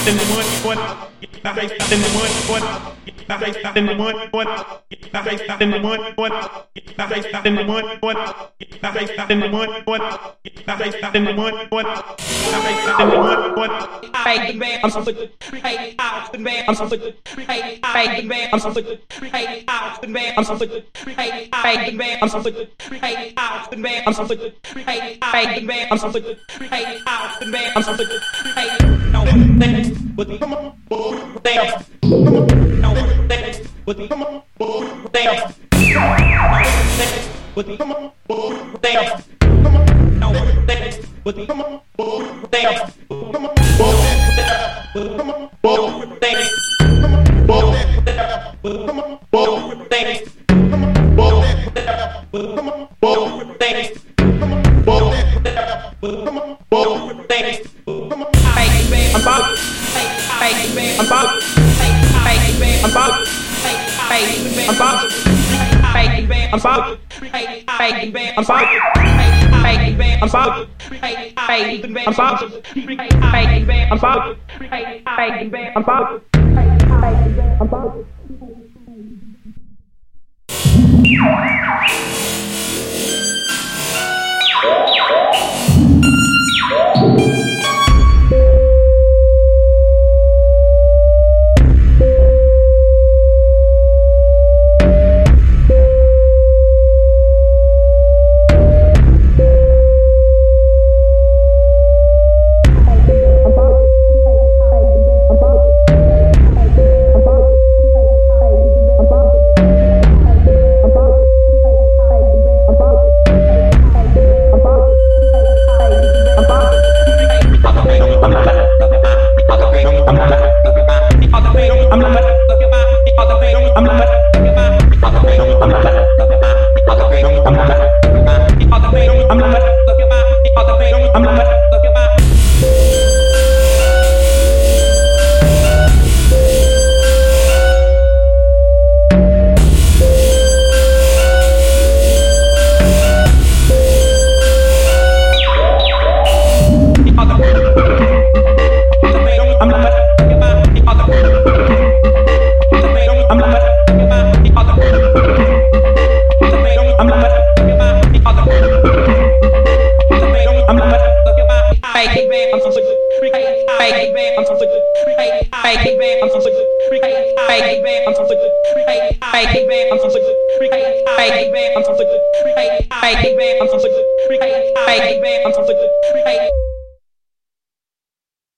I'm so so good. I'm so sick. I'm so sick. Well, come I'm back. I'm back. I'm back. I'm back. I'm back. I'm back. I'm back. I'm back. I'm back. I'm back. I'm back. I'm back. I'm from the